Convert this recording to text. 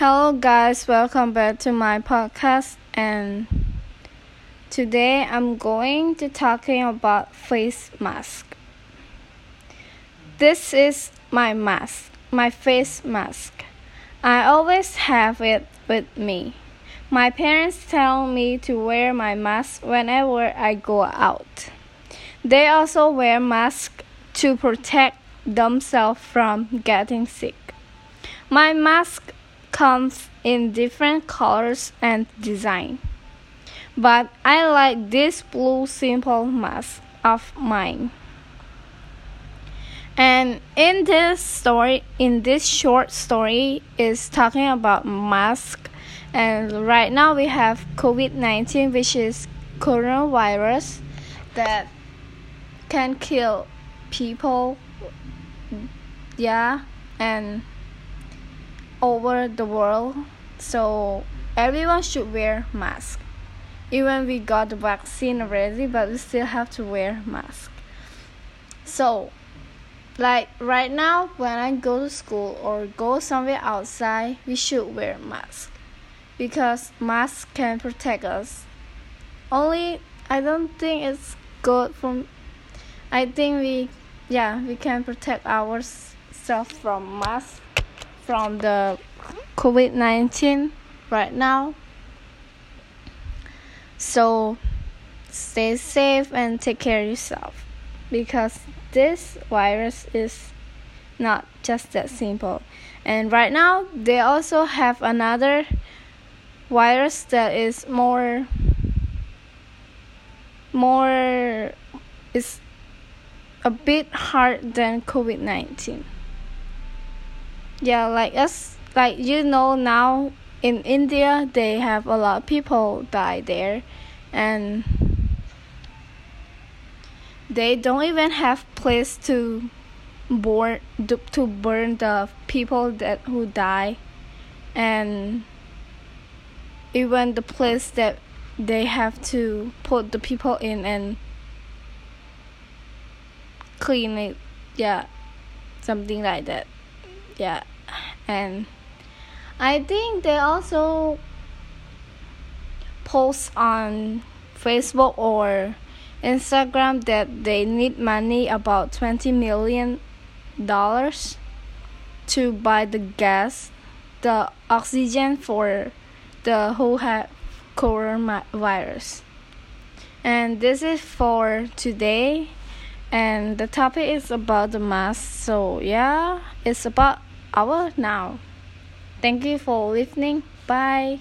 Hello, guys, welcome back to my podcast. And today I'm going to talking about face mask. This is my mask, my face mask. I always have it with me. My parents tell me to wear my mask whenever I go out. They also wear masks to protect themselves from getting sick. My mask comes in different colors and design. But I like this blue simple mask of mine. And in this story, in this short story, is talking about mask. And right now we have COVID-19, which is coronavirus that can kill people. Yeah, and over the world so everyone should wear mask. Even we got the vaccine already but we still have to wear mask. So like right now when i go to school or go somewhere outside we should wear mask. Because mask can protect us. Only i don't think it's good from i think we yeah we can protect ourselves from mask from the COVID 19 right now. So stay safe and take care of yourself because this virus is not just that simple. And right now, they also have another virus that is more more is a bit hard than COVID-19 yeah like us like you know now in india they have a lot of people die there. And they don't even have place to burn to burn the people that who die. And even the place that they have to put the people in and clean it. Yeah something like that. Yeah and i think they also post on facebook or instagram that they need money about 20 million dollars to buy the gas the oxygen for the who have coronavirus. And this is for today. And the topic is about the mask. So yeah it's about hour now. Thank you for listening. Bye.